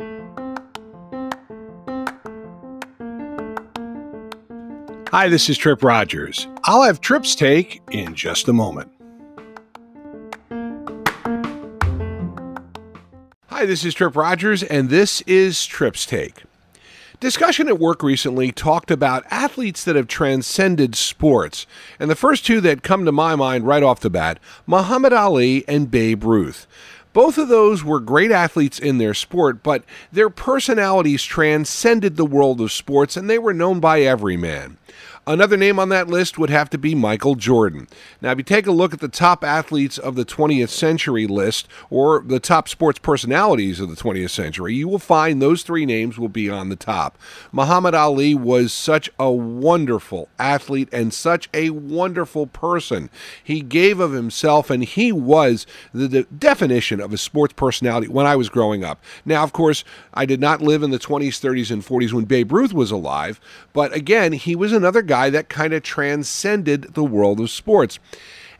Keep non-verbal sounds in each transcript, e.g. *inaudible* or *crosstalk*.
Hi, this is Tripp Rogers. I'll have Tripp's take in just a moment. Hi, this is Tripp Rogers, and this is Tripp's Take. Discussion at work recently talked about athletes that have transcended sports, and the first two that come to my mind right off the bat Muhammad Ali and Babe Ruth. Both of those were great athletes in their sport, but their personalities transcended the world of sports and they were known by every man. Another name on that list would have to be Michael Jordan. Now, if you take a look at the top athletes of the 20th century list or the top sports personalities of the 20th century, you will find those three names will be on the top. Muhammad Ali was such a wonderful athlete and such a wonderful person. He gave of himself and he was the, definition of a sports personality when I was growing up. Now, of course, I did not live in the 20s, 30s, and 40s when Babe Ruth was alive, but again, he was another guy guy that kind of transcended the world of sports.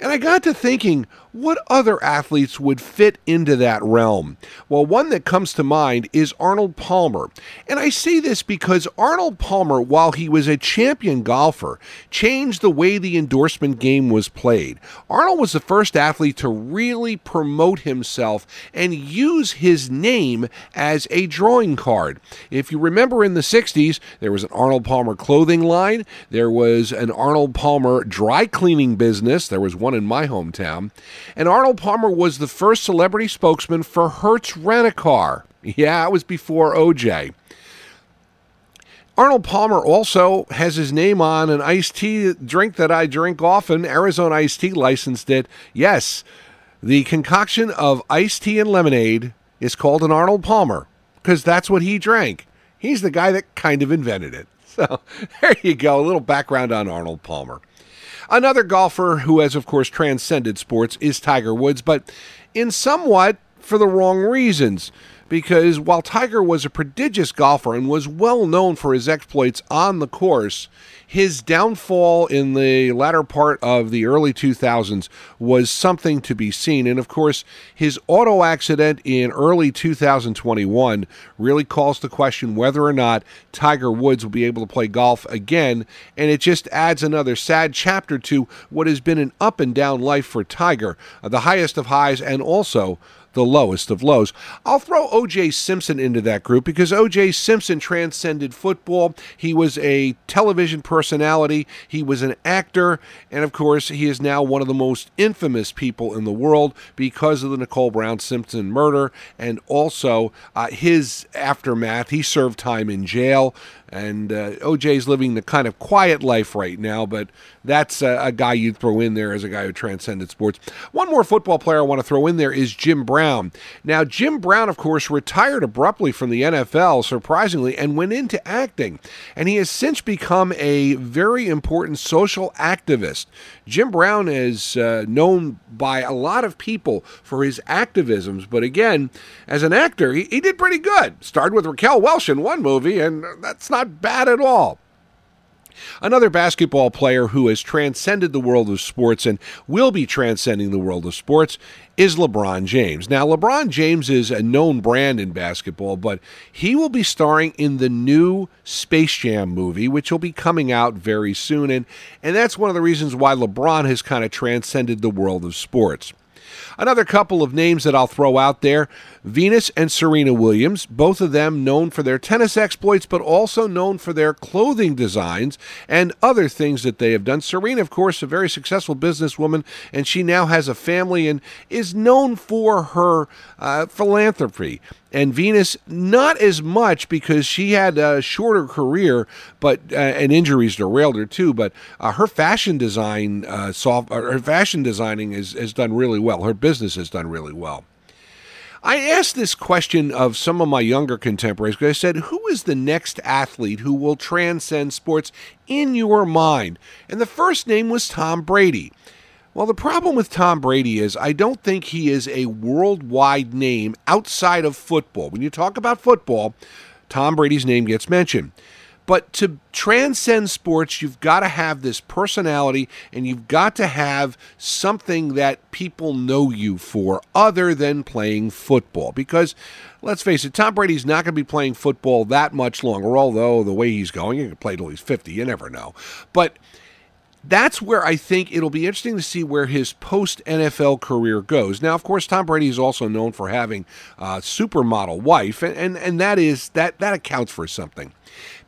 And I got to thinking, what other athletes would fit into that realm? Well, one that comes to mind is Arnold Palmer. And I say this because Arnold Palmer, while he was a champion golfer, changed the way the endorsement game was played. Arnold was the first athlete to really promote himself and use his name as a drawing card. If you remember in the 60s, there was an Arnold Palmer clothing line, there was an Arnold Palmer dry cleaning business, there was one in my hometown. And Arnold Palmer was the first celebrity spokesman for Hertz Rent a Car. Yeah, it was before OJ. Arnold Palmer also has his name on an iced tea drink that I drink often. Arizona Iced Tea licensed it. Yes, the concoction of iced tea and lemonade is called an Arnold Palmer because that's what he drank. He's the guy that kind of invented it. *laughs* So there you go, a little background on Arnold Palmer. Another golfer who has, of course, transcended sports is Tiger Woods, but in somewhat for the wrong reasons because while Tiger was a prodigious golfer and was well known for his exploits on the course, his downfall in the latter part of the early 2000s was something to be seen. And of course, his auto accident in early 2021 really calls to question whether or not Tiger Woods will be able to play golf again. And it just adds another sad chapter to what has been an up and down life for Tiger, the highest of highs and also the lowest of lows. I'll throw O.J. Simpson into that group because O.J. Simpson transcended football. He was a television personality, he was an actor, and of course, he is now one of the most infamous people in the world because of the Nicole Brown Simpson murder and also uh, his aftermath. He served time in jail. And uh, OJ's living the kind of quiet life right now, but that's a, a guy you'd throw in there as a guy who transcended sports. One more football player I want to throw in there is Jim Brown. Now, Jim Brown, of course, retired abruptly from the NFL, surprisingly, and went into acting. And he has since become a very important social activist. Jim Brown is uh, known by a lot of people for his activisms, but again, as an actor, he, he did pretty good. Starred with Raquel Welch in one movie, and that's not not bad at all. Another basketball player who has transcended the world of sports and will be transcending the world of sports is LeBron James. Now, LeBron James is a known brand in basketball, but he will be starring in the new Space Jam movie, which will be coming out very soon. And, and that's one of the reasons why LeBron has kind of transcended the world of sports. Another couple of names that I'll throw out there Venus and Serena Williams, both of them known for their tennis exploits, but also known for their clothing designs and other things that they have done. Serena, of course, a very successful businesswoman, and she now has a family and is known for her uh, philanthropy and Venus not as much because she had a shorter career, but uh, and injuries derailed her too. But uh, her fashion design, uh, soft, uh, her fashion designing is, has done really well. Her business has done really well. I asked this question of some of my younger contemporaries because I said, Who is the next athlete who will transcend sports in your mind? And the first name was Tom Brady. Well, the problem with Tom Brady is I don't think he is a worldwide name outside of football. When you talk about football, Tom Brady's name gets mentioned. But to transcend sports, you've got to have this personality and you've got to have something that people know you for other than playing football. Because let's face it, Tom Brady's not going to be playing football that much longer, although the way he's going, he could play till he's 50. You never know. But that's where I think it'll be interesting to see where his post NFL career goes. Now, of course, Tom Brady is also known for having a supermodel wife, and, and, and that is that that accounts for something.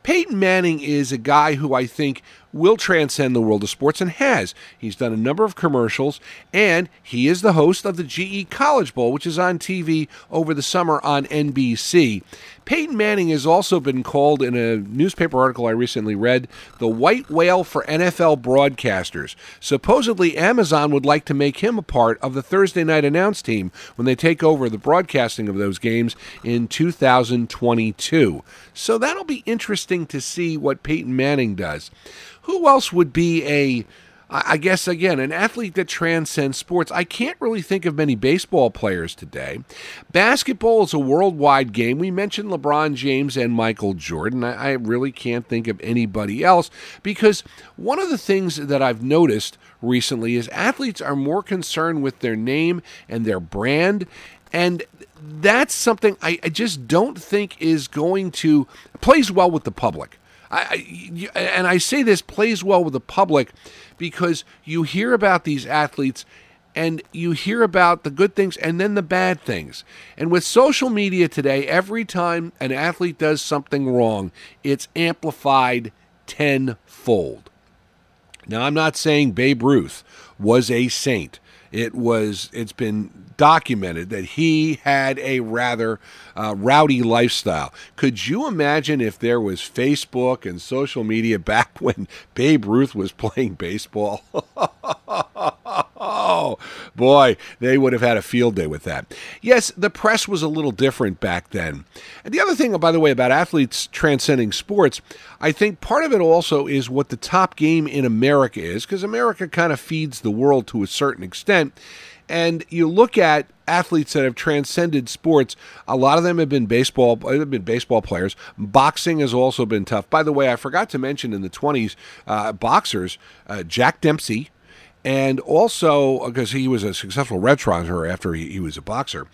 Peyton Manning is a guy who I think will transcend the world of sports and has. He's done a number of commercials, and he is the host of the GE College Bowl, which is on TV over the summer on NBC. Peyton Manning has also been called in a newspaper article I recently read the white whale for NFL broadcasters. Supposedly, Amazon would like to make him a part of the Thursday night announce team when they take over the broadcasting of those games in 2022. So that'll be interesting to see what Peyton Manning does. Who else would be a I guess again, an athlete that transcends sports. I can't really think of many baseball players today. Basketball is a worldwide game. We mentioned LeBron James and Michael Jordan. I really can't think of anybody else because one of the things that I've noticed recently is athletes are more concerned with their name and their brand. And that's something I, I just don't think is going to plays well with the public. I, I, and I say this plays well with the public because you hear about these athletes and you hear about the good things and then the bad things. And with social media today, every time an athlete does something wrong, it's amplified tenfold. Now, I'm not saying Babe Ruth was a saint. It was. It's been documented that he had a rather uh, rowdy lifestyle. Could you imagine if there was Facebook and social media *laughs* back when Babe Ruth was playing baseball? *laughs* oh, boy, they would have had a field day with that. Yes, the press was a little different back then. And the other thing, by the way, about athletes transcending sports, I think part of it also is what the top game in America is, because America kind of feeds the world to a certain extent. And you look at athletes that have transcended sports. A lot of them have been baseball. Have been baseball players. Boxing has also been tough. By the way, I forgot to mention in the twenties, uh, boxers uh, Jack Dempsey, and also because he was a successful restaurateur after he, he was a boxer,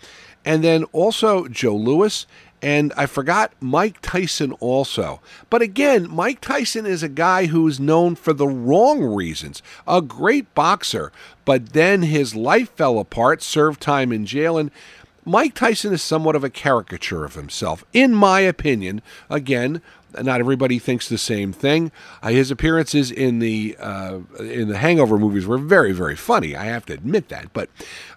and then also Joe Louis, and I forgot Mike Tyson also. But again, Mike Tyson is a guy who is known for the wrong reasons. A great boxer, but then his life fell apart, served time in jail, and Mike Tyson is somewhat of a caricature of himself, in my opinion. Again, not everybody thinks the same thing. Uh, his appearances in the uh, in the Hangover movies were very very funny. I have to admit that, but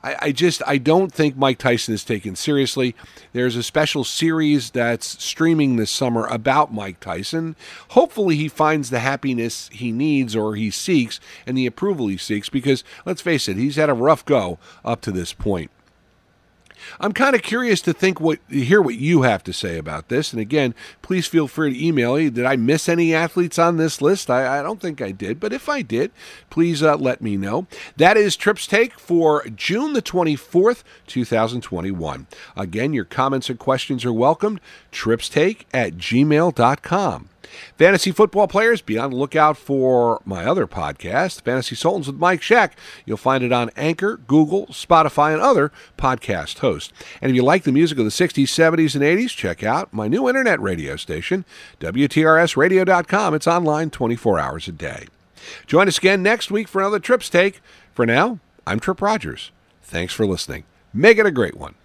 I, I, just I don't think Mike Tyson is taken seriously. There's a special series that's streaming this summer about Mike Tyson. Hopefully, he finds the happiness he needs or he seeks and the approval he seeks. Because let's face it, he's had a rough go up to this point. I'm kind of curious to think what hear what you have to say about this. And again, please feel free to email me. Did I miss any athletes on this list? I, I don't think I did, but if I did, please uh, let me know. That is Trips Take for June the 24th, 2021. Again, your comments and questions are welcomed. TripsTake at gmail.com. Fantasy football players, be on the lookout for my other podcast, Fantasy Sultans with Mike Shack. You'll find it on Anchor, Google, Spotify, and other podcast hosts. And if you like the music of the 60s, 70s, and 80s, check out my new internet radio station, WTRSradio.com. It's online 24 hours a day. Join us again next week for another Trips Take. For now, I'm Tripp Rogers. Thanks for listening. Make it a great one.